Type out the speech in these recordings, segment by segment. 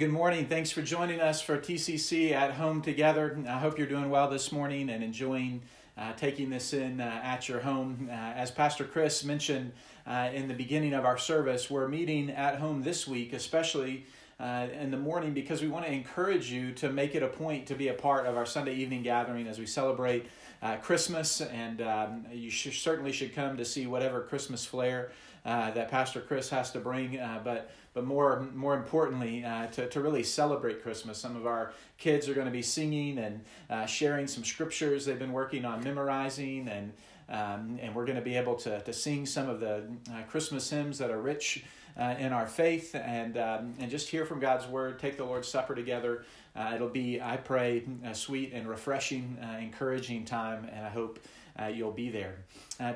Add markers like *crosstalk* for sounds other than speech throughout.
good morning. Thanks for joining us for TCC at home together. I hope you're doing well this morning and enjoying uh, taking this in uh, at your home. Uh, as Pastor Chris mentioned uh, in the beginning of our service, we're meeting at home this week, especially uh, in the morning, because we want to encourage you to make it a point to be a part of our Sunday evening gathering as we celebrate uh, Christmas. And um, you certainly should come to see whatever Christmas flair that Pastor Chris has to bring. but but more more importantly, uh, to, to really celebrate Christmas. Some of our kids are going to be singing and uh, sharing some scriptures they've been working on memorizing, and um, and we're going to be able to, to sing some of the uh, Christmas hymns that are rich uh, in our faith, and um, and just hear from God's word. Take the Lord's Supper together. Uh, it'll be, I pray, a sweet and refreshing, uh, encouraging time, and I hope you'll be there.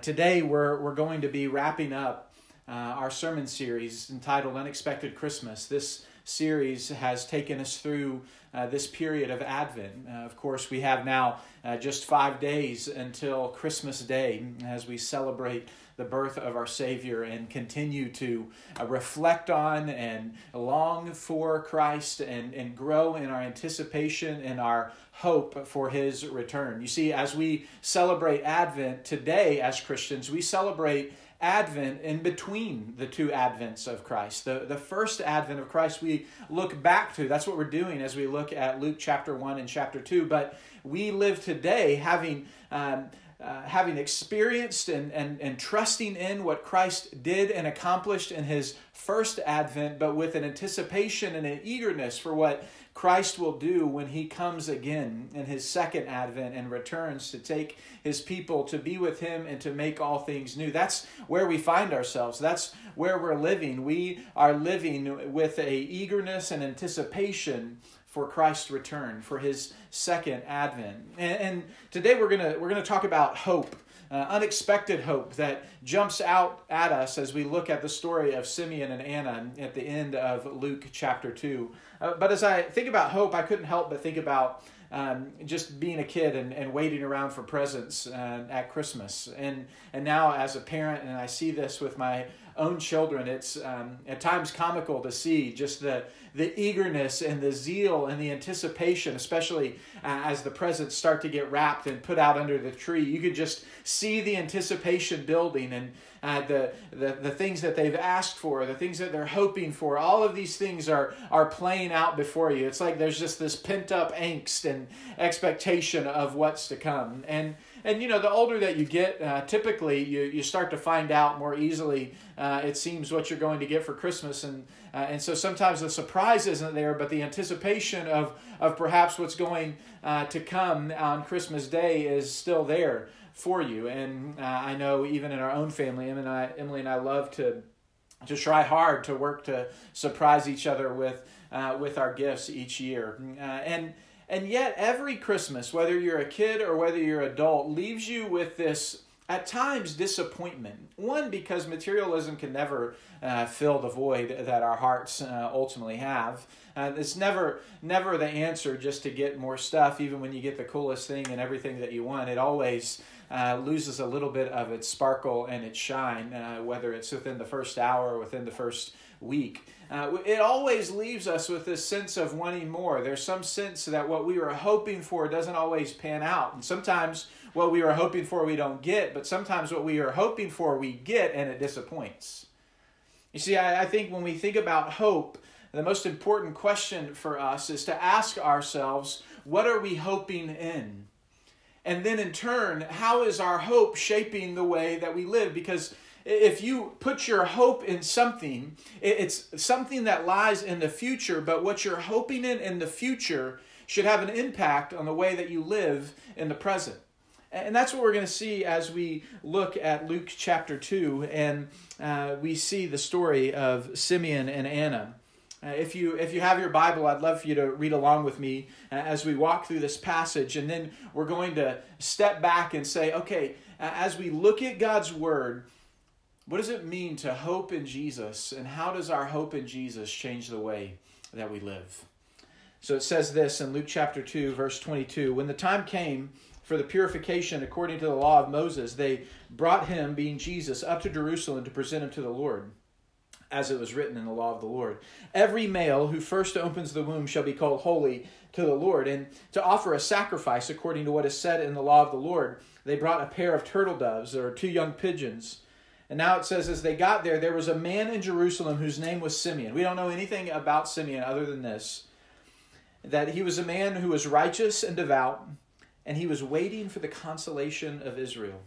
today, we're we're going to be wrapping up uh, our sermon series entitled Unexpected Christmas. This series has taken us through uh, this period of Advent. Uh, of course, we have now uh, just five days until Christmas Day as we celebrate the birth of our Savior and continue to uh, reflect on and long for Christ and, and grow in our anticipation and our hope for His return. You see, as we celebrate Advent today as Christians, we celebrate advent in between the two advents of Christ. The, the first advent of Christ we look back to. That's what we're doing as we look at Luke chapter 1 and chapter 2. But we live today having. Um, uh, having experienced and, and, and trusting in what Christ did and accomplished in his first advent, but with an anticipation and an eagerness for what Christ will do when he comes again in his second advent and returns to take his people to be with him and to make all things new. That's where we find ourselves. That's where we're living. We are living with a eagerness and anticipation for Christ's return, for his second advent. And, and today we're going to we're going to talk about hope uh, unexpected hope that jumps out at us as we look at the story of Simeon and Anna at the end of Luke chapter 2. Uh, but as I think about hope, I couldn't help but think about um, just being a kid and, and waiting around for presents uh, at Christmas. And, and now, as a parent, and I see this with my own children, it's um, at times comical to see just the, the eagerness and the zeal and the anticipation, especially uh, as the presents start to get wrapped and put out under the tree. You could just see the anticipation building and uh, the, the, the things that they've asked for, the things that they're hoping for. All of these things are, are playing out before you. It's like there's just this pent up angst and expectation of what's to come. And and you know the older that you get uh, typically you, you start to find out more easily uh, it seems what you're going to get for christmas. And uh, and so sometimes the surprise isn't there but the anticipation of of perhaps what's going uh, to come on christmas day is still there for you. And uh, i know even in our own family emily and i, emily and I love to to try hard to work to surprise each other with uh, with our gifts each year. And and yet, every Christmas, whether you're a kid or whether you're an adult, leaves you with this at times disappointment. One, because materialism can never uh, fill the void that our hearts uh, ultimately have. Uh, it's never never the answer just to get more stuff, even when you get the coolest thing and everything that you want. It always uh, loses a little bit of its sparkle and its shine, uh, whether it's within the first hour or within the first week. Uh, it always leaves us with this sense of wanting more. There's some sense that what we were hoping for doesn't always pan out. And sometimes what we were hoping for we don't get, but sometimes what we are hoping for we get and it disappoints. You see, I, I think when we think about hope, the most important question for us is to ask ourselves, what are we hoping in? And then in turn, how is our hope shaping the way that we live? Because if you put your hope in something, it's something that lies in the future, but what you're hoping in in the future should have an impact on the way that you live in the present. And that's what we're going to see as we look at Luke chapter 2 and uh, we see the story of Simeon and Anna. Uh, if you if you have your Bible, I'd love for you to read along with me uh, as we walk through this passage, and then we're going to step back and say, okay, uh, as we look at God's word, what does it mean to hope in Jesus, and how does our hope in Jesus change the way that we live? So it says this in Luke chapter 2, verse 22 When the time came for the purification according to the law of Moses, they brought him, being Jesus, up to Jerusalem to present him to the Lord. as it was written in the law of the Lord. Every male who first opens the womb shall be called holy to the Lord. And to offer a sacrifice according to what is said in the law of the Lord, they brought a pair of turtle doves or two young pigeons. And now it says, as they got there, there was a man in Jerusalem whose name was Simeon. We don't know anything about Simeon other than this that he was a man who was righteous and devout, and he was waiting for the consolation of Israel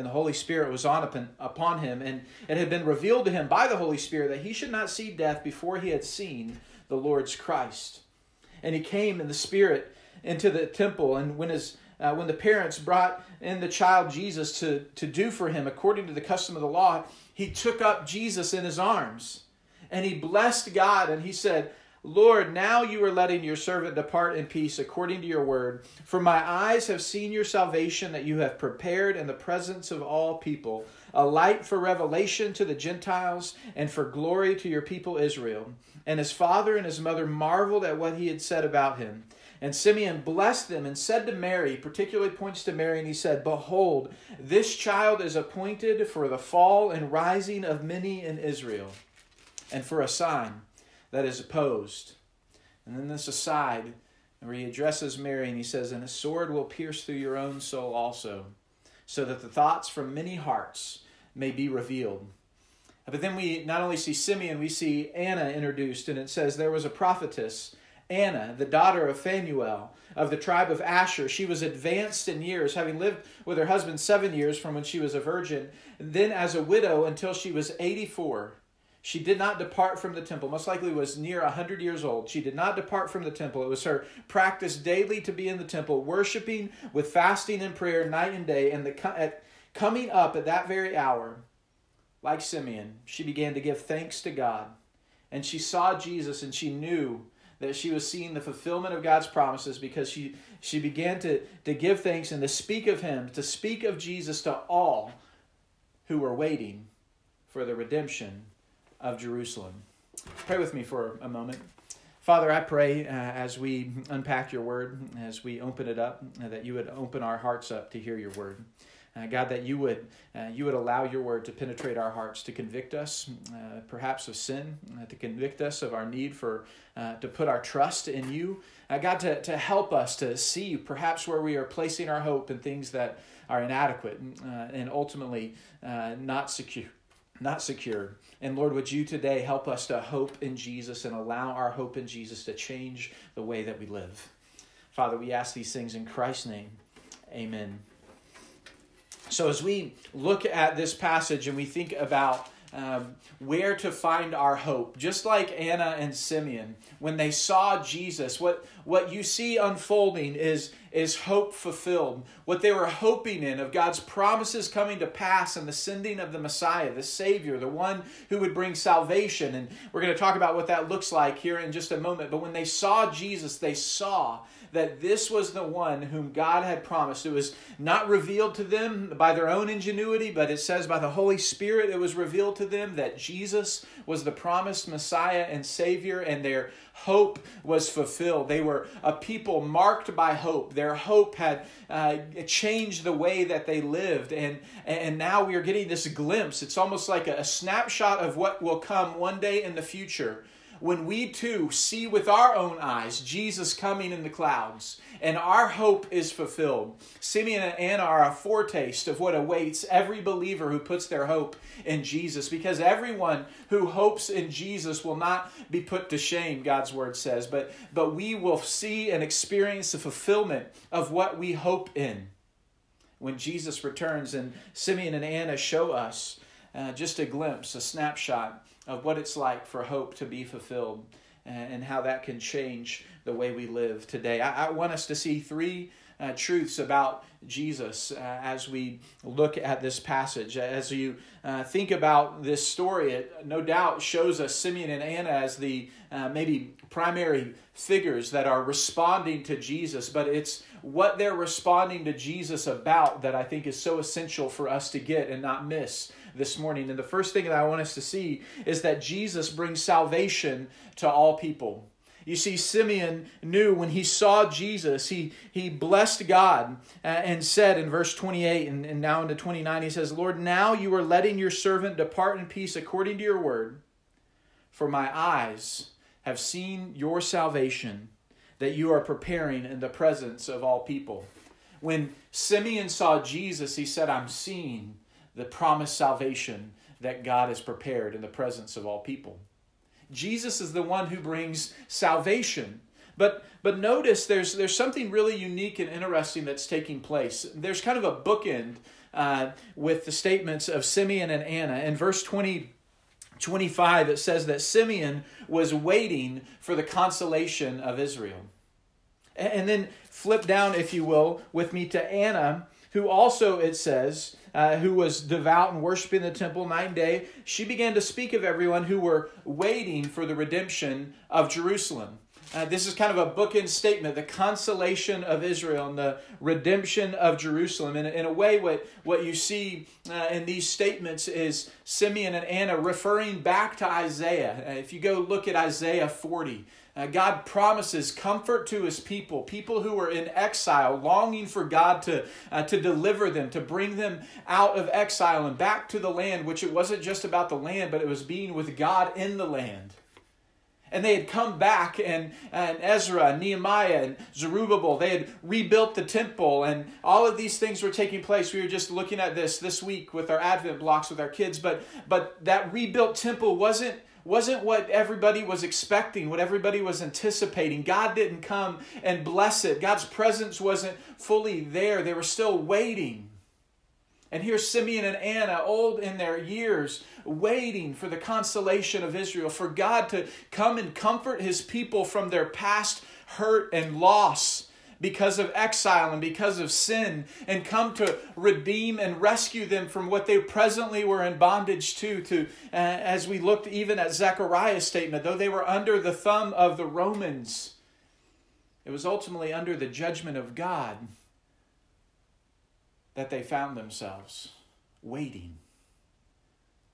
and the Holy Spirit was on upon him, and it had been revealed to him by the Holy Spirit that he should not see death before he had seen the Lord's Christ. And he came in the Spirit into the temple, and when his uh, when the parents brought in the child Jesus to, to do for him according to the custom of the law, he took up Jesus in his arms and he blessed God and he said, Lord, now you are letting your servant depart in peace according to your word. For my eyes have seen your salvation that you have prepared in the presence of all people, a light for revelation to the Gentiles and for glory to your people Israel. And his father and his mother marveled at what he had said about him. And Simeon blessed them and said to Mary, particularly points to Mary, and he said, Behold, this child is appointed for the fall and rising of many in Israel, and for a sign that is opposed. And then this aside, where he addresses Mary and he says, And a sword will pierce through your own soul also, so that the thoughts from many hearts may be revealed. But then we not only see Simeon, we see Anna introduced, and it says, There was a prophetess, Anna, the daughter of Phanuel, of the tribe of Asher. She was advanced in years, having lived with her husband seven years from when she was a virgin, and then as a widow until she was 84. She did not depart from the temple, most likely was near a hundred years old. She did not depart from the temple. It was her practice daily to be in the temple, worshiping with fasting and prayer night and day. And the, at, coming up at that very hour, like Simeon, she began to give thanks to God. And she saw Jesus and she knew that she was seeing the fulfillment of God's promises because she, she began to, to give thanks and to speak of Him, to speak of Jesus to all who were waiting for the redemption of Jerusalem. Pray with me for a moment. Father, I pray uh, as we unpack your word, as we open it up, uh, that you would open our hearts up to hear your word. Uh, God, that you would uh, you would allow your word to penetrate our hearts, to convict us, uh, perhaps of sin, uh, to convict us of our need for to put our trust in you. God, to, to help us to see perhaps where we are placing our hope in things that are inadequate and ultimately not secure not secure. And Lord, would you today help us to hope in Jesus and allow our hope in Jesus to change the way that we live? Father, we ask these things in Christ's name. Amen. So, as we look at this passage and we think about um, where to find our hope. Just like Anna and Simeon, when they saw Jesus, what, what you see unfolding is, is hope fulfilled. What they were hoping in of God's promises coming to pass and the sending of the Messiah, the Savior, the one who would bring salvation. And we're going to talk about what that looks like here in just a moment. But when they saw Jesus, they saw that this was the one whom God had promised. It was not revealed to them by their own ingenuity, but it says by the Holy Spirit it was revealed to them that Jesus was the promised Messiah and Savior, and their hope was fulfilled. They were a people marked by hope. Their hope had uh, changed the way that they lived, and and now we are getting this glimpse. It's almost like a, a snapshot of what will come one day in the future when we too see with our own eyes Jesus coming in the clouds and our hope is fulfilled. Simeon and Anna are a foretaste of what awaits every believer who puts their hope in Jesus because everyone who hopes in Jesus will not be put to shame, God's word says, but, but we will see and experience the fulfillment of what we hope in when Jesus returns. And Simeon and Anna show us uh, just a glimpse, a snapshot of what it's like for hope to be fulfilled and how that can change the way we live today. I, I want us to see three uh, truths about Jesus uh, as we look at this passage. As you uh, think about this story, it no doubt shows us Simeon and Anna as the uh, maybe primary figures that are responding to Jesus, but it's what they're responding to Jesus about that I think is so essential for us to get and not miss this morning. And the first thing that I want us to see is that Jesus brings salvation to all people. You see, Simeon knew when he saw Jesus, he, he blessed God uh, and said in verse 28 and, and now into 29, he says, Lord, now you are letting your servant depart in peace according to your word. For my eyes have seen your salvation that you are preparing in the presence of all people. When Simeon saw Jesus, he said, I'm seeing the promised salvation that God has prepared in the presence of all people. Jesus is the one who brings salvation. But but notice there's there's something really unique and interesting that's taking place. There's kind of a bookend uh, with the statements of Simeon and Anna. In verse 20, 25, it says that Simeon was waiting for the consolation of Israel. And then flip down, if you will, with me to Anna, who also, it says, uh, who was devout and worshiping the temple night and day, she began to speak of everyone who were waiting for the redemption of Jerusalem. Uh, this is kind of a bookend statement the consolation of Israel and the redemption of Jerusalem. In, in a way, what, what you see uh, in these statements is Simeon and Anna referring back to Isaiah. Uh, if you go look at Isaiah 40, uh, God promises comfort to his people, people who are in exile, longing for God to, uh, to deliver them, to bring them out of exile and back to the land, which it wasn't just about the land, but it was being with God in the land. And they had come back, and, and Ezra, and Nehemiah, and Zerubbabel, they had rebuilt the temple, and all of these things were taking place. We were just looking at this this week with our Advent blocks with our kids, but, but that rebuilt temple wasn't wasn't what everybody was expecting, what everybody was anticipating. God didn't come and bless it. God's presence wasn't fully there. They were still waiting. And here's Simeon and Anna, old in their years, waiting for the consolation of Israel, for God to come and comfort his people from their past hurt and loss because of exile and because of sin and come to redeem and rescue them from what they presently were in bondage to to uh, as we looked even at Zechariah's statement though they were under the thumb of the Romans it was ultimately under the judgment of God that they found themselves waiting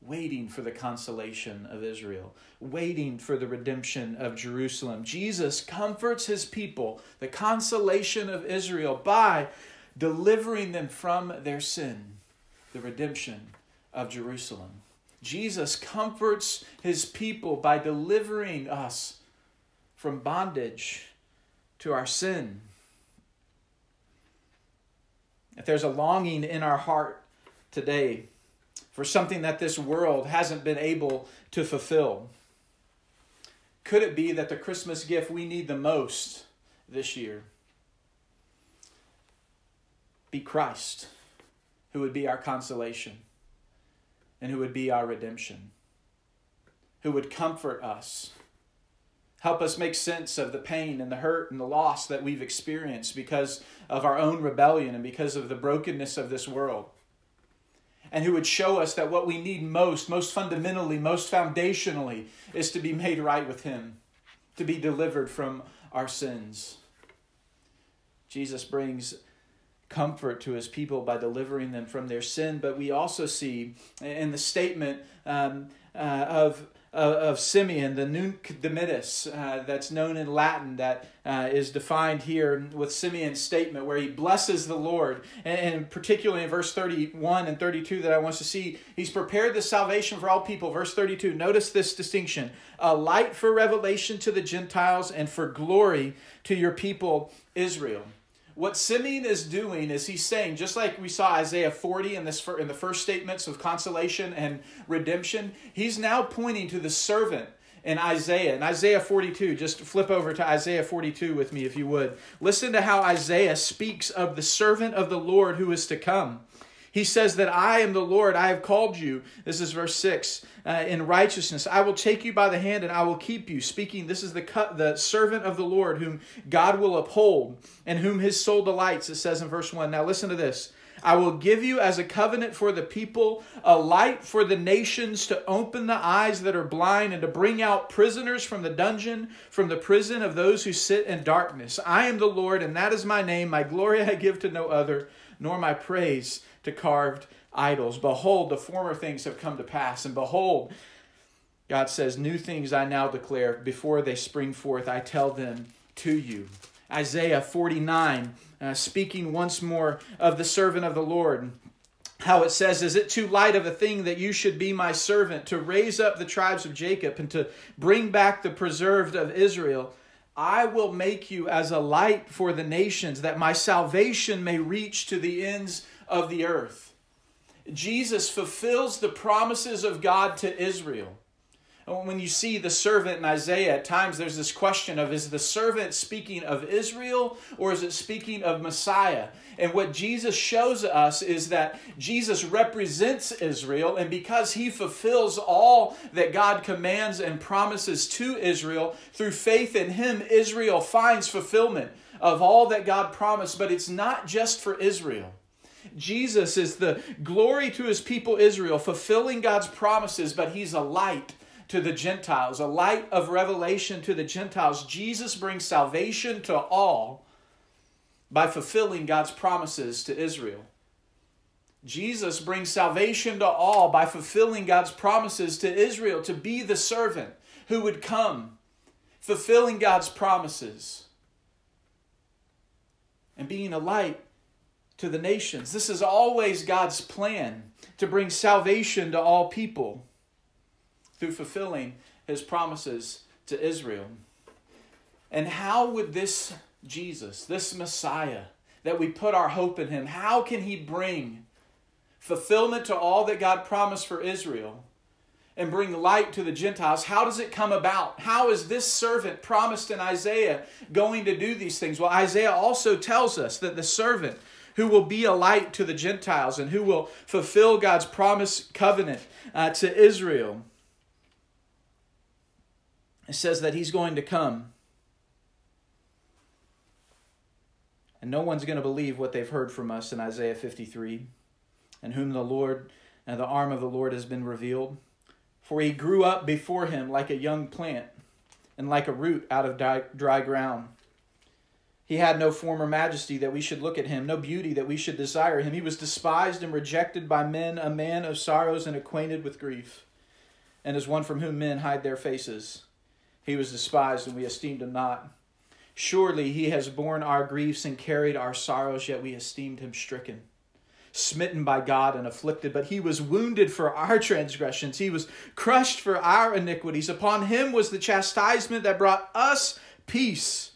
waiting for the consolation of Israel, waiting for the redemption of Jerusalem. Jesus comforts his people, the consolation of Israel, by delivering them from their sin, the redemption of Jerusalem. Jesus comforts his people by delivering us from bondage to our sin. If there's a longing in our heart today, for something that this world hasn't been able to fulfill? Could it be that the Christmas gift we need the most this year be Christ, who would be our consolation and who would be our redemption, who would comfort us? Help us make sense of the pain and the hurt and the loss that we've experienced because of our own rebellion and because of the brokenness of this world and who would show us that what we need most, most fundamentally, most foundationally, is to be made right with Him, to be delivered from our sins. Jesus brings comfort to his people by delivering them from their sin, but we also see in the statement um, uh, of of Simeon, the Nunc Dimittis, uh, that's known in Latin, that uh, is defined here with Simeon's statement, where he blesses the Lord. And, and, particularly in verse 31 and 32, that I want to see, he's prepared the salvation for all people. Verse 32, notice this distinction a light for revelation to the Gentiles and for glory to your people, Israel. What Simeon is doing is he's saying, just like we saw Isaiah 40 in, this, in the first statements of consolation and redemption, he's now pointing to the servant in Isaiah. In Isaiah 42, just flip over to Isaiah 42 with me if you would. Listen to how Isaiah speaks of the servant of the Lord who is to come. He says that I am the Lord, I have called you. This is verse 6 uh, in righteousness. I will take you by the hand and I will keep you. Speaking, this is the, cut, the servant of the Lord whom God will uphold and whom his soul delights, it says in verse 1. Now listen to this. I will give you as a covenant for the people, a light for the nations to open the eyes that are blind and to bring out prisoners from the dungeon, from the prison of those who sit in darkness. I am the Lord, and that is my name. My glory I give to no other, nor my praise to carved idols. Behold, the former things have come to pass, and behold, God says, New things I now declare. Before they spring forth, I tell them to you. Isaiah 49, uh, speaking once more of the servant of the Lord. how it says, Is it too light of a thing that you should be my servant to raise up the tribes of Jacob and to bring back the preserved of Israel? I will make you as a light for the nations, that my salvation may reach to the ends of the earth. Jesus fulfills the promises of God to Israel when you see the servant in Isaiah, at times there's this question of is the servant speaking of Israel or is it speaking of Messiah? And what Jesus shows us is that Jesus represents Israel, and because he fulfills all that God commands and promises to Israel, through faith in him, Israel finds fulfillment of all that God promised. But it's not just for Israel. Jesus is the glory to his people Israel, fulfilling God's promises, but he's a light to the Gentiles, a light of revelation to the Gentiles. Jesus brings salvation to all by fulfilling God's promises to Israel. Jesus brings salvation to all by fulfilling God's promises to Israel to be the servant who would come, fulfilling God's promises and being a light to the nations. This is always God's plan to bring salvation to all people through fulfilling his promises to Israel. And how would this Jesus, this Messiah, that we put our hope in him, how can he bring fulfillment to all that God promised for Israel and bring light to the Gentiles? How does it come about? How is this servant promised in Isaiah going to do these things? Well, Isaiah also tells us that the servant who will be a light to the Gentiles and who will fulfill God's promised covenant uh, to Israel it says that he's going to come. And no one's going to believe what they've heard from us in Isaiah 53, and whom the Lord and the arm of the Lord has been revealed. For he grew up before him like a young plant, and like a root out of dry ground. He had no former majesty that we should look at him, no beauty that we should desire him. He was despised and rejected by men, a man of sorrows and acquainted with grief, and as one from whom men hide their faces. He was despised, and we esteemed him not. Surely he has borne our griefs and carried our sorrows, yet we esteemed him stricken, smitten by God and afflicted. But he was wounded for our transgressions, he was crushed for our iniquities. Upon him was the chastisement that brought us peace,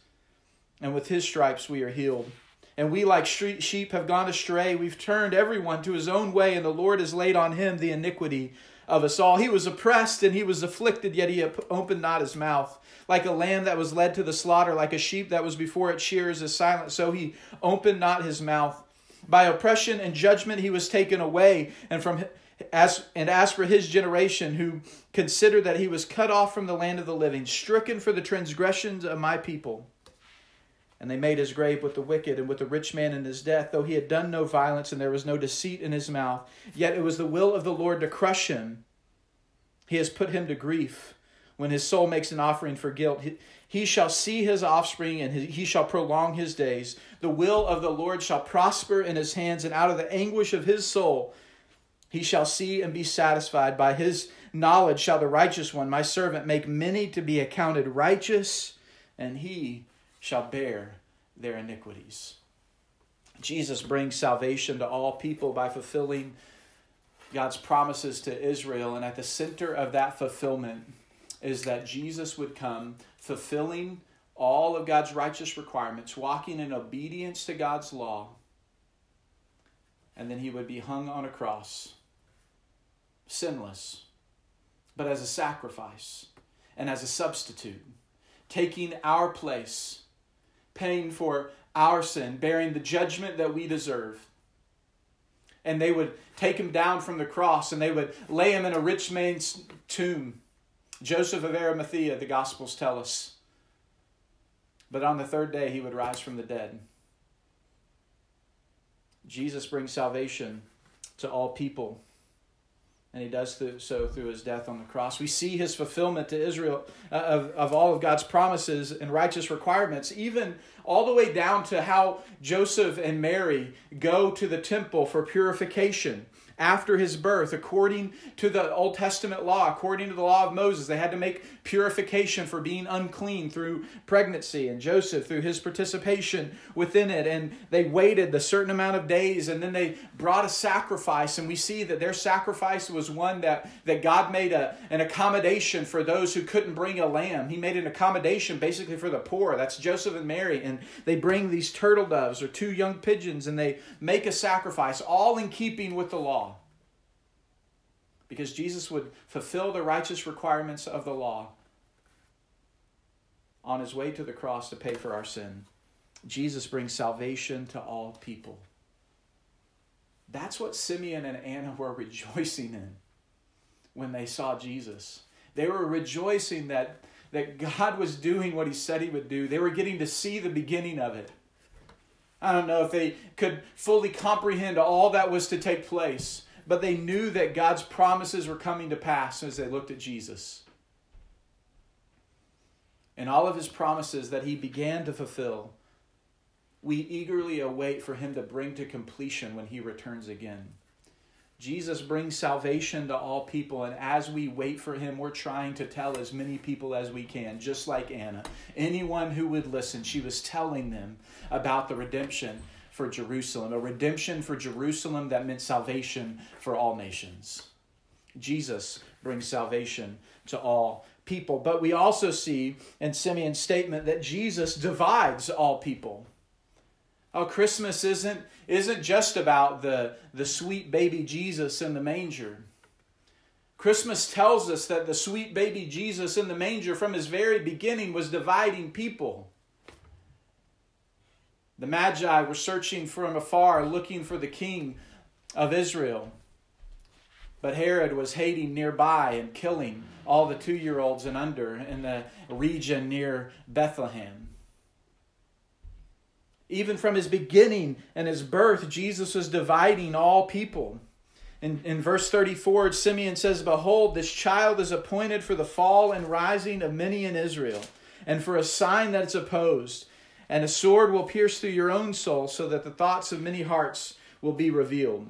and with his stripes we are healed. And we, like sheep, have gone astray. We've turned everyone to his own way, and the Lord has laid on him the iniquity of us all. He was oppressed and he was afflicted, yet he opened not his mouth. Like a lamb that was led to the slaughter, like a sheep that was before its shears is silent, so he opened not his mouth. By oppression and judgment he was taken away, and from as and as for his generation, who considered that he was cut off from the land of the living, stricken for the transgressions of my people. And they made his grave with the wicked and with the rich man in his death, though he had done no violence and there was no deceit in his mouth. Yet it was the will of the Lord to crush him. He has put him to grief. When his soul makes an offering for guilt, he, he shall see his offspring and he shall prolong his days. The will of the Lord shall prosper in his hands, and out of the anguish of his soul he shall see and be satisfied. By his knowledge shall the righteous one, my servant, make many to be accounted righteous, and he shall bear their iniquities. Jesus brings salvation to all people by fulfilling God's promises to Israel. And at the center of that fulfillment is that Jesus would come fulfilling all of God's righteous requirements, walking in obedience to God's law. And then he would be hung on a cross, sinless, but as a sacrifice and as a substitute, taking our place paying for our sin, bearing the judgment that we deserve. And they would take him down from the cross and they would lay him in a rich man's tomb. Joseph of Arimathea, the Gospels tell us. But on the third day, he would rise from the dead. Jesus brings salvation to all people and he does so through his death on the cross. We see his fulfillment to Israel uh, of, of all of God's promises and righteous requirements, even all the way down to how Joseph and Mary go to the temple for purification after his birth, according to the Old Testament law, according to the law of Moses, they had to make purification for being unclean through pregnancy, and Joseph through his participation within it. And they waited the certain amount of days, and then they brought a sacrifice. And we see that their sacrifice was one that, that God made a, an accommodation for those who couldn't bring a lamb. He made an accommodation basically for the poor. That's Joseph and Mary. And they bring these turtle doves or two young pigeons, and they make a sacrifice, all in keeping with the law because Jesus would fulfill the righteous requirements of the law on his way to the cross to pay for our sin. Jesus brings salvation to all people. That's what Simeon and Anna *laughs* were rejoicing in when they saw Jesus. They were rejoicing that, that God was doing what he said he would do. They were getting to see the beginning of it. I don't know if they could fully comprehend all that was to take place but they knew that God's promises were coming to pass as they looked at Jesus. And all of his promises that he began to fulfill, we eagerly await for him to bring to completion when he returns again. Jesus brings salvation to all people, and as we wait for him, we're trying to tell as many people as we can, just like Anna. Anyone who would listen, she was telling them about the redemption for Jerusalem, a redemption for Jerusalem that meant salvation for all nations. Jesus brings salvation to all people. But we also see in Simeon's statement that Jesus divides all people. Oh, Christmas isn't, isn't just about the, the sweet baby Jesus in the manger. Christmas tells us that the sweet baby Jesus in the manger from his very beginning was dividing people. The Magi were searching from afar, looking for the king of Israel. But Herod was hating nearby and killing all the two year olds and under in the region near Bethlehem. Even from his beginning and his birth, Jesus was dividing all people. In, in verse 34, Simeon says, Behold, this child is appointed for the fall and rising of many in Israel, and for a sign that is opposed and a sword will pierce through your own soul, so that the thoughts of many hearts will be revealed.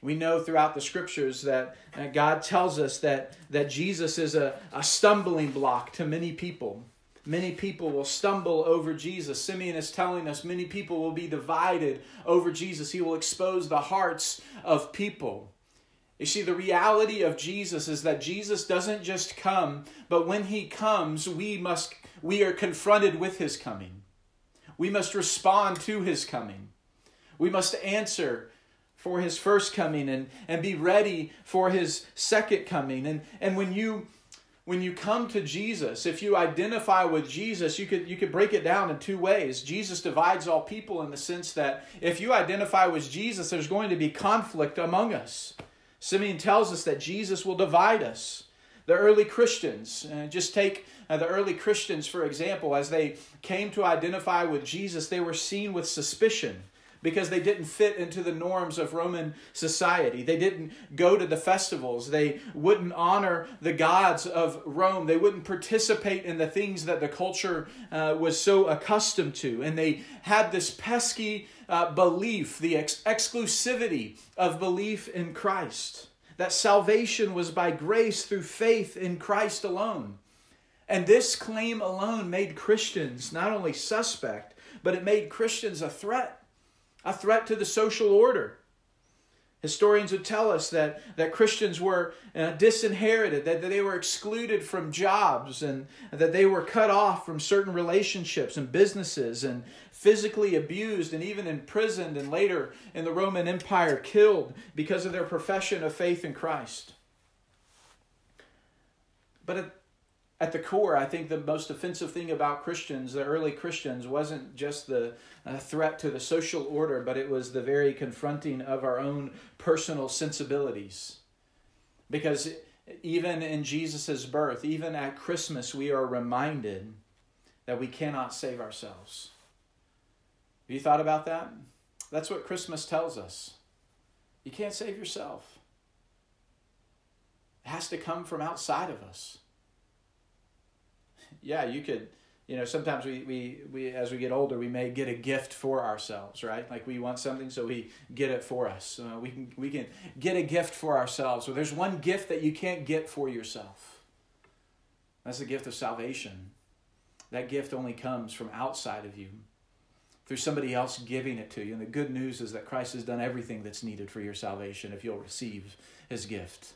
We know throughout the scriptures that God tells us that, that Jesus is a, a stumbling block to many people. Many people will stumble over Jesus. Simeon is telling us many people will be divided over Jesus. He will expose the hearts of people. You see, the reality of Jesus is that Jesus doesn't just come, but when he comes, we must we are confronted with his coming. We must respond to his coming. We must answer for his first coming and, and be ready for his second coming. And, and when you when you come to Jesus, if you identify with Jesus, you could you could break it down in two ways. Jesus divides all people in the sense that if you identify with Jesus, there's going to be conflict among us. Simeon tells us that Jesus will divide us. The early Christians, uh, just take uh, the early Christians, for example, as they came to identify with Jesus, they were seen with suspicion because they didn't fit into the norms of Roman society. They didn't go to the festivals. They wouldn't honor the gods of Rome. They wouldn't participate in the things that the culture uh, was so accustomed to. And they had this pesky uh, belief, the ex- exclusivity of belief in Christ, that salvation was by grace through faith in Christ alone. And this claim alone made Christians not only suspect, but it made Christians a threat, a threat to the social order. Historians would tell us that, that Christians were uh, disinherited, that, that they were excluded from jobs, and that they were cut off from certain relationships and businesses, and physically abused, and even imprisoned, and later in the Roman Empire killed because of their profession of faith in Christ. But at the core, I think the most offensive thing about Christians, the early Christians, wasn't just the uh, threat to the social order, but it was the very confronting of our own personal sensibilities. Because even in Jesus' birth, even at Christmas, we are reminded that we cannot save ourselves. Have you thought about that? That's what Christmas tells us. You can't save yourself, it has to come from outside of us yeah, you could you know, sometimes we, we, we, as we get older, we may get a gift for ourselves, right? Like we want something, so we get it for us. Uh, we, can, we can get a gift for ourselves. So there's one gift that you can't get for yourself. That's the gift of salvation. That gift only comes from outside of you, through somebody else giving it to you. And the good news is that Christ has done everything that's needed for your salvation if you'll receive his gift.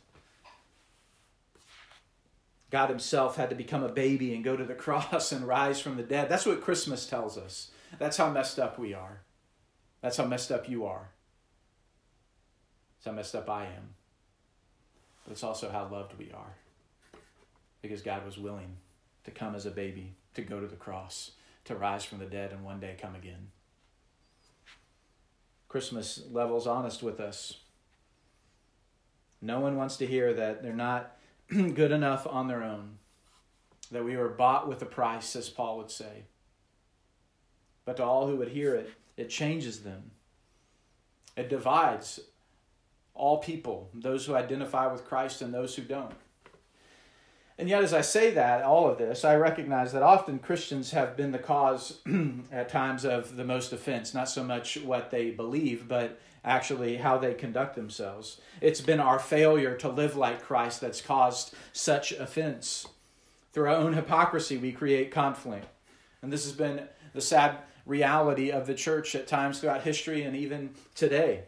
God Himself had to become a baby and go to the *laughs* cross and rise from the dead. That's what Christmas tells us. That's how messed up we are. That's how messed up you are. That's how messed up I am. But it's also how loved we are. Because God was willing to come as a baby, to go to the cross, to rise from the dead, and one day come again. Christmas levels honest with us. No one wants to hear that they're not *clears throat* good enough on their own, that we were bought with a price, as Paul would say. But to all who would hear it, it changes them. It divides all people, those who identify with Christ and those who don't. And yet, as I say that, all of this, I recognize that often Christians have been the cause *clears throat* at times of the most offense, not so much what they believe, but actually how they conduct themselves. It's been our failure to live like Christ that's caused such offense. Through our own hypocrisy, we create conflict. And this has been the sad reality of the church at times throughout history and even today.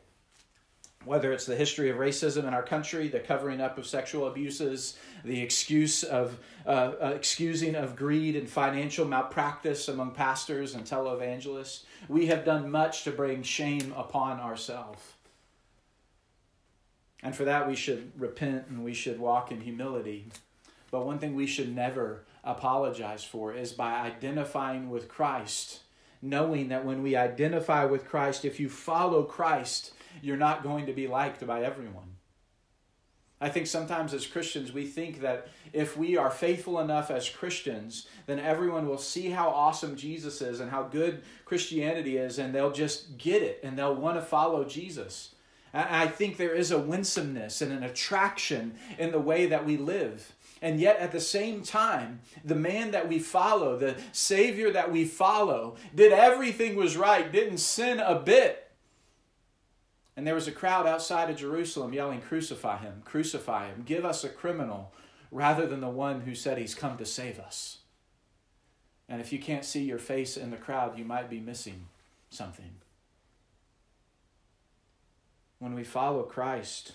Whether it's the history of racism in our country, the covering up of sexual abuses, the excuse of uh, uh, excusing of greed and financial malpractice among pastors and televangelists, we have done much to bring shame upon ourselves. And for that, we should repent and we should walk in humility. But one thing we should never apologize for is by identifying with Christ, knowing that when we identify with Christ, if you follow Christ, you're not going to be liked by everyone. I think sometimes as Christians, we think that if we are faithful enough as Christians, then everyone will see how awesome Jesus is and how good Christianity is, and they'll just get it and they'll want to follow Jesus. I think there is a winsomeness and an attraction in the way that we live. And yet, at the same time, the man that we follow, the Savior that we follow, did everything was right, didn't sin a bit. And there was a crowd outside of Jerusalem yelling, Crucify him, crucify him, give us a criminal rather than the one who said he's come to save us. And if you can't see your face in the crowd, you might be missing something. When we follow Christ,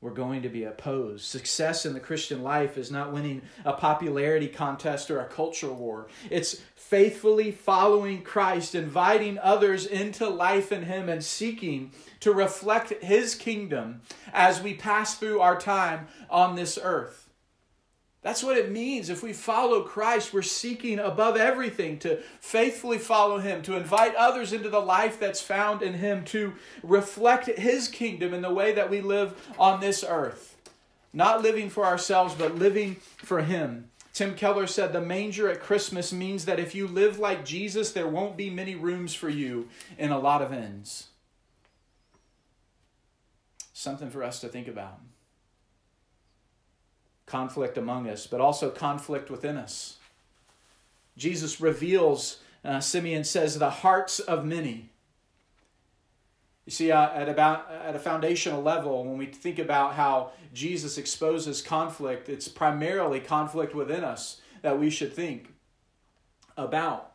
we're going to be opposed. Success in the Christian life is not winning a popularity contest or a culture war. It's faithfully following Christ, inviting others into life in Him, and seeking to reflect His kingdom as we pass through our time on this earth. That's what it means. If we follow Christ, we're seeking above everything to faithfully follow Him, to invite others into the life that's found in Him, to reflect His kingdom in the way that we live on this earth. Not living for ourselves, but living for Him. Tim Keller said the manger at Christmas means that if you live like Jesus, there won't be many rooms for you in a lot of inns. Something for us to think about conflict among us, but also conflict within us. Jesus reveals, uh, Simeon says, the hearts of many. You see, uh, at about at a foundational level, when we think about how Jesus exposes conflict, it's primarily conflict within us that we should think about.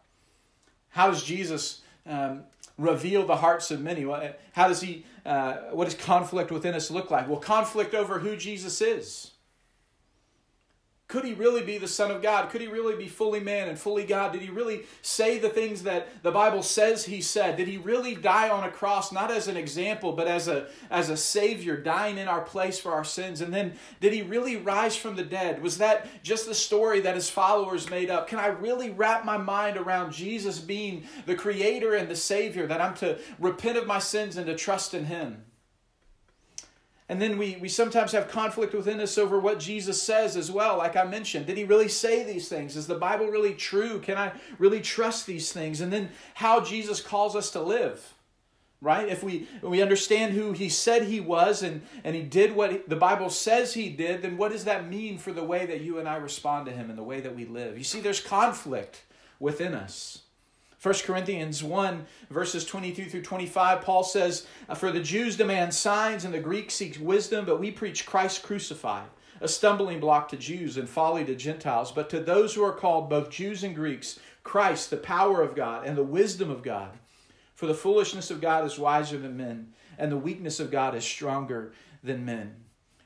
How does Jesus um, reveal the hearts of many? How does he? Uh, what does conflict within us look like? Well, conflict over who Jesus is. Could he really be the Son of God? Could he really be fully man and fully God? Did he really say the things that the Bible says he said? Did he really die on a cross, not as an example, but as a, as a Savior, dying in our place for our sins? And then did he really rise from the dead? Was that just the story that his followers made up? Can I really wrap my mind around Jesus being the Creator and the Savior, that I'm to repent of my sins and to trust in him? And then we, we sometimes have conflict within us over what Jesus says as well. Like I mentioned, did he really say these things? Is the Bible really true? Can I really trust these things? And then how Jesus calls us to live, right? If we, we understand who he said he was and, and he did what the Bible says he did, then what does that mean for the way that you and I respond to him and the way that we live? You see, there's conflict within us. 1 Corinthians 1, verses 22 through 25, Paul says, uh, For the Jews demand signs and the Greeks seek wisdom, but we preach Christ crucified, a stumbling block to Jews and folly to Gentiles. But to those who are called, both Jews and Greeks, Christ, the power of God and the wisdom of God. For the foolishness of God is wiser than men, and the weakness of God is stronger than men.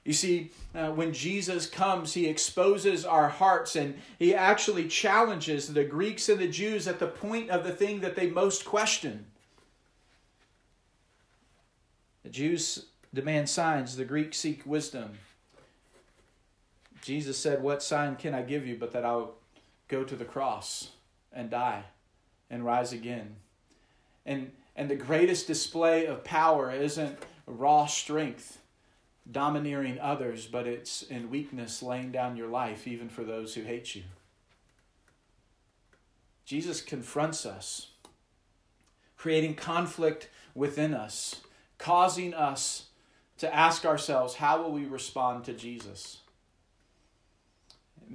You see, uh, when Jesus comes, he exposes our hearts and he actually challenges the Greeks and the Jews at the point of the thing that they most question. The Jews demand signs, the Greeks seek wisdom. Jesus said, What sign can I give you but that I'll go to the cross and die and rise again? And, and the greatest display of power isn't raw strength domineering others, but it's in weakness laying down your life even for those who hate you. Jesus confronts us, creating conflict within us, causing us to ask ourselves, how will we respond to Jesus?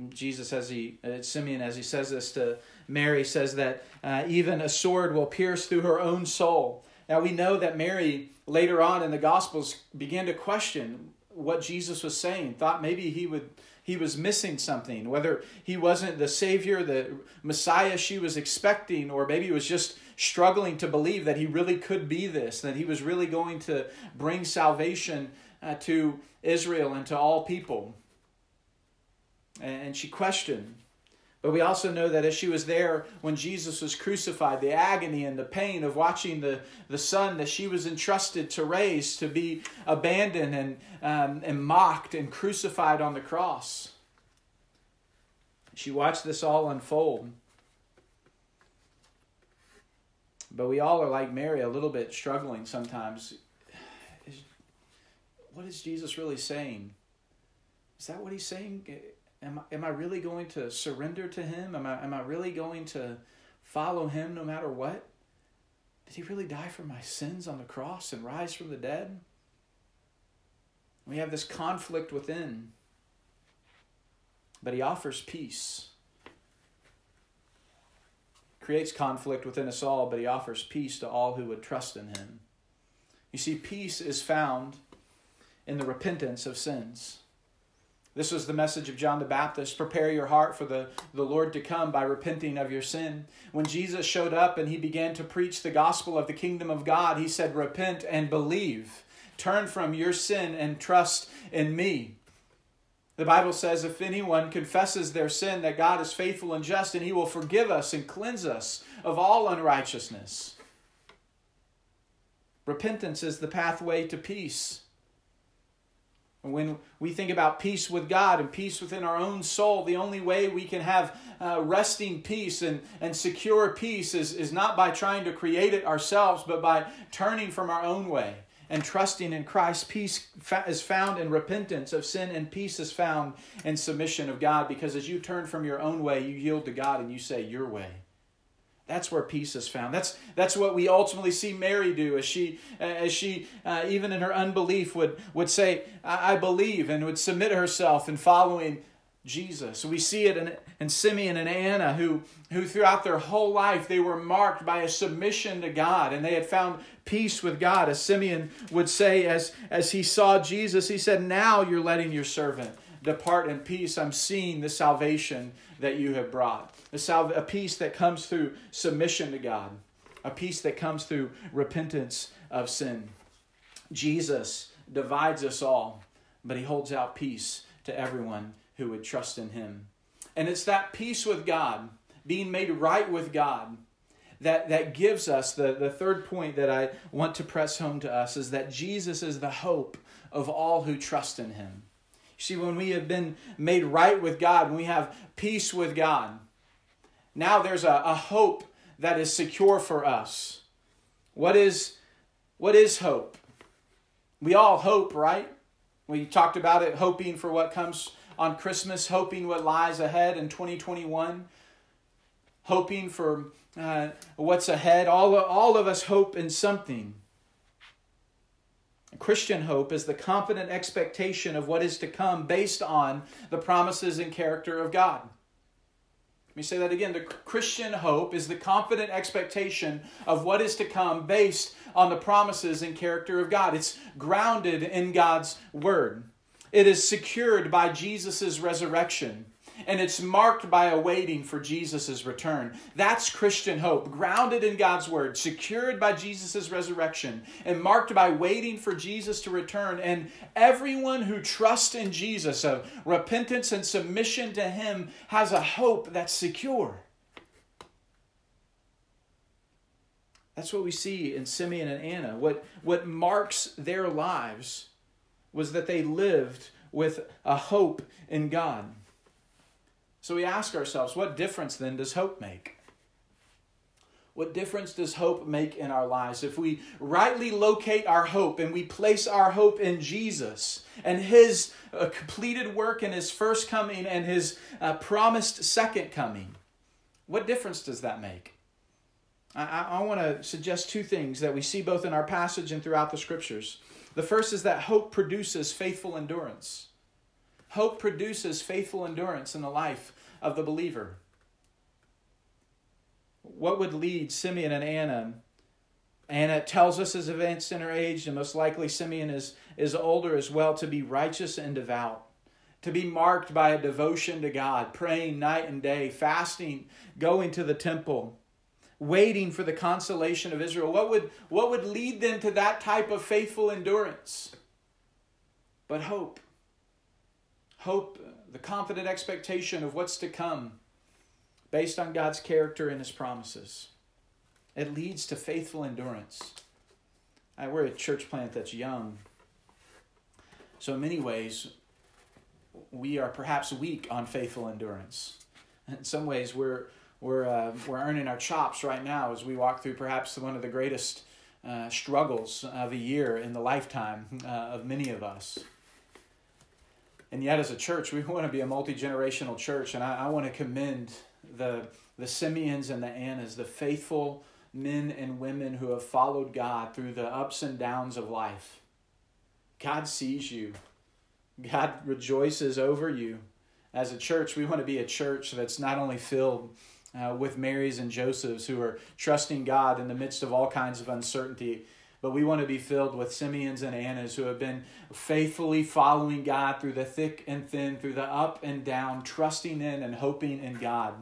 Jesus, as he, uh, Simeon, as he says this to Mary, says that uh, even a sword will pierce through her own soul. Now we know that Mary later on in the Gospels began to question what Jesus was saying, thought maybe he would he was missing something, whether he wasn't the Savior, the Messiah she was expecting, or maybe was just struggling to believe that he really could be this, that he was really going to bring salvation uh, to Israel and to all people. And she questioned. But we also know that as she was there when Jesus was crucified, the agony and the pain of watching the, the son that she was entrusted to raise to be abandoned and, um, and mocked and crucified on the cross. She watched this all unfold. But we all are like Mary, a little bit struggling sometimes. What is Jesus really saying? Is that what he's saying? Am I, am I really going to surrender to Him? Am I, am I really going to follow Him no matter what? Did He really die for my sins on the cross and rise from the dead? We have this conflict within, but He offers peace. Creates conflict within us all, but He offers peace to all who would trust in Him. You see, peace is found in the repentance of sins. This was the message of John the Baptist. Prepare your heart for the, the Lord to come by repenting of your sin. When Jesus showed up and he began to preach the gospel of the kingdom of God, he said, Repent and believe. Turn from your sin and trust in me. The Bible says, If anyone confesses their sin, that God is faithful and just, and he will forgive us and cleanse us of all unrighteousness. Repentance is the pathway to peace. When we think about peace with God and peace within our own soul, the only way we can have uh, resting peace and, and secure peace is, is not by trying to create it ourselves, but by turning from our own way and trusting in Christ. Peace is found in repentance of sin, and peace is found in submission of God because as you turn from your own way, you yield to God and you say, Your way. That's where peace is found. That's that's what we ultimately see Mary do, as she as she uh, even in her unbelief would would say, I, "I believe," and would submit herself in following Jesus. We see it in, in Simeon and Anna, who who throughout their whole life they were marked by a submission to God, and they had found peace with God. As Simeon would say, as as he saw Jesus, he said, "Now you're letting your servant." Depart in peace. I'm seeing the salvation that you have brought. A, sal- a peace that comes through submission to God, a peace that comes through repentance of sin. Jesus divides us all, but he holds out peace to everyone who would trust in him. And it's that peace with God, being made right with God, that, that gives us the, the third point that I want to press home to us is that Jesus is the hope of all who trust in him. See, when we have been made right with God, when we have peace with God, now there's a, a hope that is secure for us. What is, what is hope? We all hope, right? We talked about it, hoping for what comes on Christmas, hoping what lies ahead in 2021, hoping for uh, what's ahead. All, all of us hope in something. Christian hope is the confident expectation of what is to come based on the promises and character of God. Let me say that again. The Christian hope is the confident expectation of what is to come based on the promises and character of God. It's grounded in God's word. It is secured by Jesus' resurrection and it's marked by a waiting for Jesus' return. That's Christian hope, grounded in God's word, secured by Jesus' resurrection, and marked by waiting for Jesus to return. And everyone who trusts in Jesus, of repentance and submission to Him, has a hope that's secure. That's what we see in Simeon and Anna. What, what marks their lives was that they lived with a hope in God. So we ask ourselves, what difference then does hope make? What difference does hope make in our lives? If we rightly locate our hope and we place our hope in Jesus and His uh, completed work and His first coming and His uh, promised second coming, what difference does that make? I, I, I want to suggest two things that we see both in our passage and throughout the scriptures. The first is that hope produces faithful endurance. Hope produces faithful endurance in the life of the believer. What would lead Simeon and Anna? Anna tells us as events in her age, and most likely Simeon is, is older as well, to be righteous and devout, to be marked by a devotion to God, praying night and day, fasting, going to the temple, waiting for the consolation of Israel. What would, what would lead them to that type of faithful endurance? But hope hope, the confident expectation of what's to come based on God's character and his promises. It leads to faithful endurance. I, we're a church plant that's young. So, in many ways, we are perhaps weak on faithful endurance. In some ways, we're, we're, uh, we're earning our chops right now as we walk through perhaps one of the greatest uh, struggles of a year in the lifetime uh, of many of us. And yet, as a church, we *laughs* want to be a multi generational church. And I, I want to commend the, the Simeons and the Annas, the faithful men and women who have followed God through the ups and downs of life. God sees you, God rejoices over you. As a church, we want to be a church that's not only filled uh, with Marys and Josephs who are trusting God in the midst of all kinds of uncertainty, but we want to be filled with Simeons and Annas who have been faithfully following God through the thick and thin, through the up and down, trusting in and hoping in God.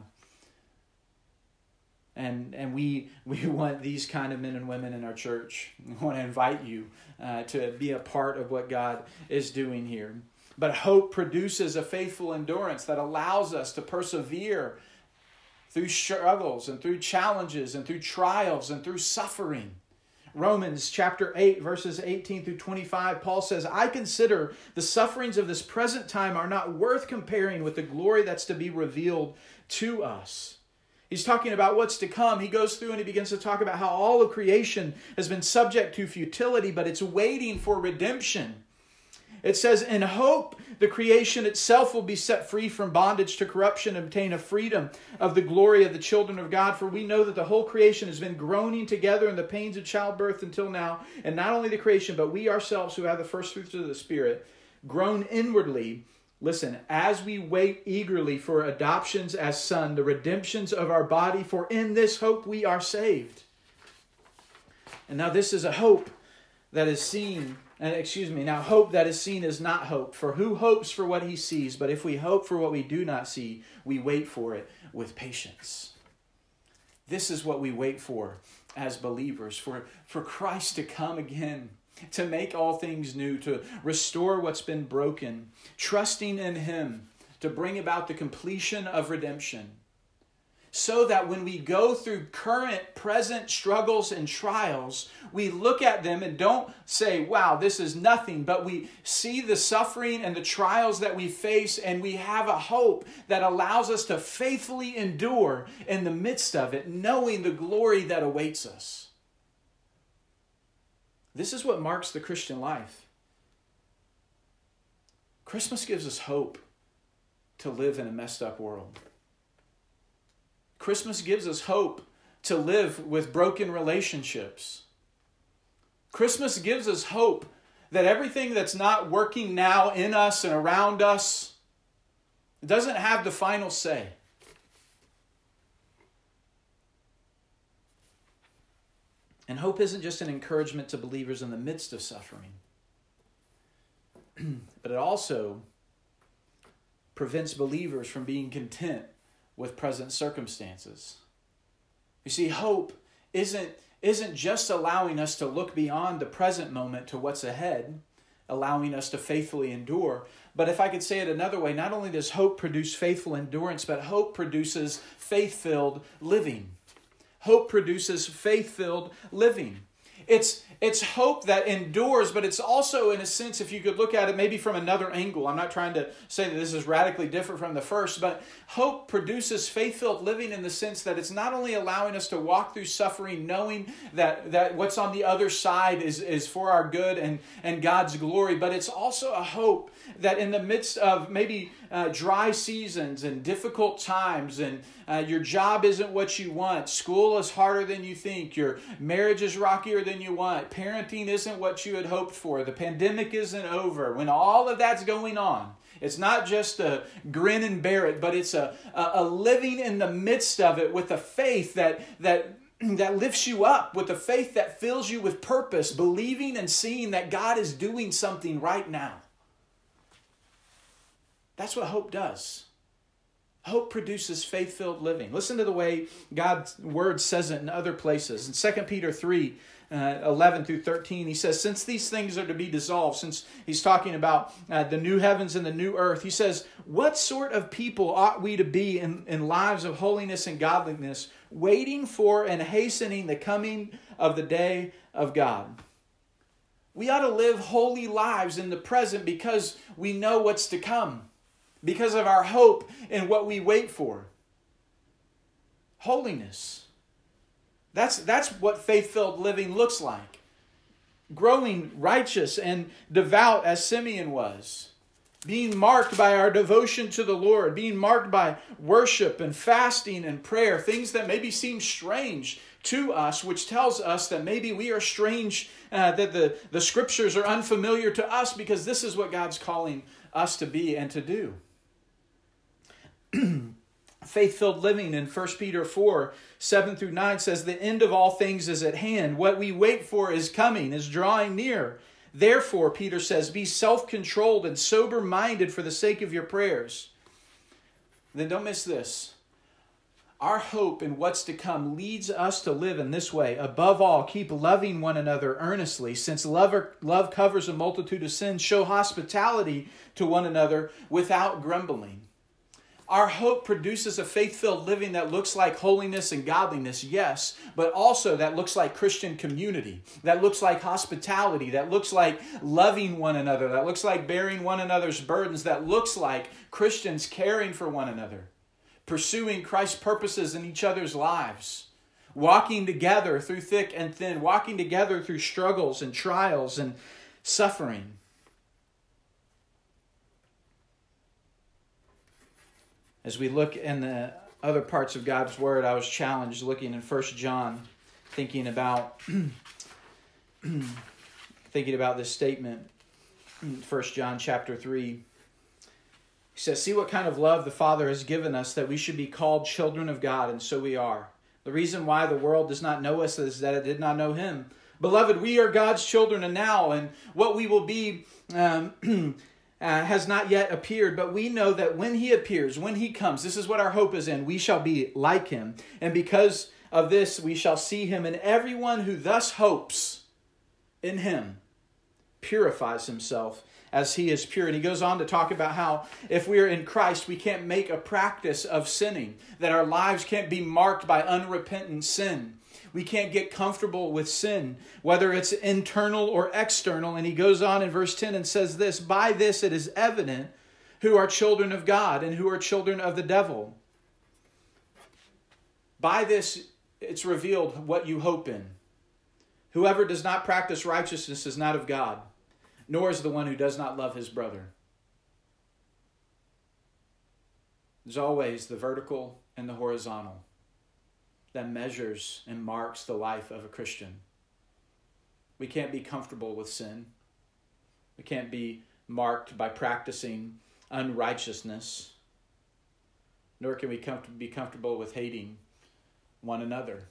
And, and we, *laughs* we want these kind of men and women in our church. We want to invite you uh, to be a part of what God is doing here. But hope produces a faithful endurance that allows us to persevere through struggles and through challenges and through trials and through suffering. Romans chapter 8, verses 18 through 25, Paul says, I consider the sufferings of this present time are not worth comparing with the glory that's to be revealed to us. He's talking about what's to come. He goes through and he begins to talk about how all of creation has been subject to futility, but it's waiting for redemption. It says, In hope, the creation itself will be set free from bondage to corruption and obtain a freedom of the glory of the children of God. For we know that the whole creation has been groaning together in the pains of childbirth until now. And not only the creation, but we ourselves who have the first fruits of the Spirit, groan inwardly. Listen, as we wait eagerly for adoptions as son, the redemptions of our body, for in this hope we are saved. And now, this is a hope that is seen and excuse me, now hope that is seen is not hope. For who hopes for what he sees? But if we hope for what we do not see, we wait for it with patience. This is what we wait for as believers for, for Christ to come again, to make all things new, to restore what's been broken, trusting in him to bring about the completion of redemption so that when we go through current, present struggles and trials, we look at them and don't say, wow, this is nothing, but we see the suffering and the trials that we face, and we have a hope that allows us to faithfully endure in the midst of it, knowing the glory that awaits us. This is what marks the Christian life. Christmas gives us hope to live in a messed up world. Christmas gives us hope to live with broken relationships. Christmas gives us hope that everything that's not working now in us and around us doesn't have the final say. And hope isn't just an encouragement to believers in the midst of suffering, *clears throat* but it also prevents believers from being content with present circumstances. You see, hope isn't, isn't just allowing us to look beyond the present moment to what's ahead, allowing us to faithfully endure. But if I could say it another way, not only does hope produce faithful endurance, but hope produces faith filled living. Hope produces faith filled living. It's, it's hope that endures, but it's also, in a sense, if you could look at it maybe from another angle. I'm not trying to say that this is radically different from the first, but hope produces faith filled living in the sense that it's not only allowing us to walk through suffering knowing that, that what's on the other side is, is for our good and, and God's glory, but it's also a hope that in the midst of maybe uh, dry seasons and difficult times, and uh, your job isn't what you want, school is harder than you think, your marriage is rockier than you want, parenting isn't what you had hoped for, the pandemic isn't over, when all of that's going on, it's not just a grin and bear it, but it's a, a, a living in the midst of it with a faith that, that *clears throat* that lifts you up with a faith that fills you with purpose, believing and seeing that God is doing something right now. That's what hope does. Hope produces faith filled living. Listen to the way God's word says it in other places. In 2 Peter 3 uh, 11 through 13, he says, Since these things are to be dissolved, since he's talking about uh, the new heavens and the new earth, he says, What sort of people ought we to be in, in lives of holiness and godliness, waiting for and hastening the coming of the day of God? We ought to live holy lives in the present because we know what's to come because of our hope in what we wait for. Holiness. That's, that's what faith filled living looks like. Growing righteous and devout as Simeon was. Being marked by our devotion to the Lord. Being marked by worship and fasting and prayer. Things that maybe seem strange to us, which tells us that maybe we are strange, uh, that the, the scriptures are unfamiliar to us because this is what God's calling us to be and to do. *clears throat* faith filled living in 1 Peter 4 7 through 9 says, The end of all things is at hand. What we wait for is coming, is drawing near. Therefore, Peter says, Be self controlled and sober minded for the sake of your prayers. Then don't miss this. Our hope in what's to come leads us to live in this way. Above all, keep loving one another earnestly, since love, love covers a multitude of sins. Show hospitality to one another without grumbling. Our hope produces a faith filled living that looks like holiness and godliness, yes, but also that looks like Christian community, that looks like hospitality, that looks like loving one another, that looks like bearing one another's burdens, that looks like Christians caring for one another, pursuing Christ's purposes in each other's lives, walking together through thick and thin, walking together through struggles and trials and suffering. As we look in the other parts of God's Word, I was challenged looking in First John, thinking about *clears throat* thinking about this statement. First John chapter three. He says, See what kind of love the Father has given us that we should be called children of God, and so we are. The reason why the world does not know us is that it did not know Him. Beloved, we are God's children, and now, and what we will be um, *clears throat* uh, has not yet appeared, but we know that when he appears, when he comes, this is what our hope is in, we shall be like him. And because of this, we shall see him, and everyone who thus hopes in him purifies himself as he is pure. And he goes on to talk about how if we are in Christ, we can't make a practice of sinning, that our lives can't be marked by unrepentant sin. We can't get comfortable with sin, whether it's internal or external. And he goes on in verse 10 and says this By this it is evident who are children of God and who are children of the devil. By this it's revealed what you hope in. Whoever does not practice righteousness is not of God, nor is the one who does not love his brother. There's always the vertical and the horizontal that measures and marks the life of a Christian. We can't be comfortable with sin. We can't be marked by practicing unrighteousness, nor can we be comfortable with hating one another.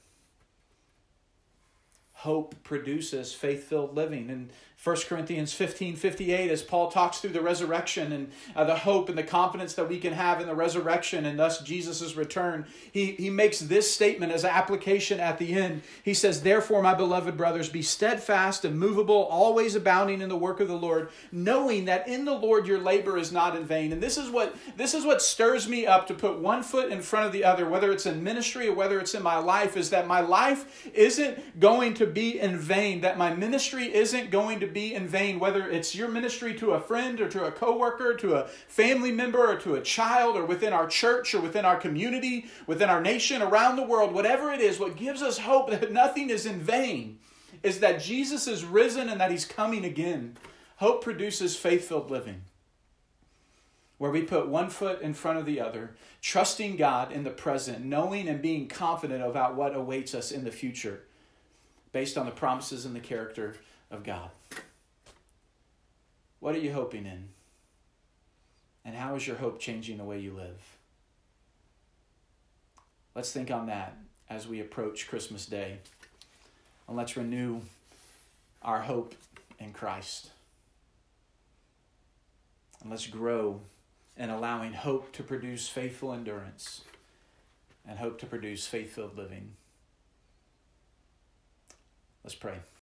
hope produces faith filled living. And 1 Corinthians 15 58, as Paul talks through the resurrection and uh, the hope and the confidence that we can have in the resurrection and thus Jesus' return, he, he makes this statement as application at the end. He says, Therefore, my beloved brothers, be steadfast, and immovable, always abounding in the work of the Lord, knowing that in the Lord your labor is not in vain. And this is what this is what stirs me up to put one foot in front of the other, whether it's in ministry or whether it's in my life, is that my life isn't going to be in vain, that my ministry isn't going to be in vain, whether it's your ministry to a friend or to a coworker, to a family member or to a child or within our church or within our community, within our nation, around the world, whatever it is, what gives us hope that nothing is in vain is that Jesus is risen and that he's coming again. Hope produces faith filled living where we put one foot in front of the other, trusting God in the present, knowing and being confident about what awaits us in the future based on the promises and the character of God. What are you hoping in? And how is your hope changing the way you live? Let's think on that as we approach Christmas Day. And let's renew our hope in Christ. And let's grow in allowing hope to produce faithful endurance and hope to produce faith filled living. Let's pray.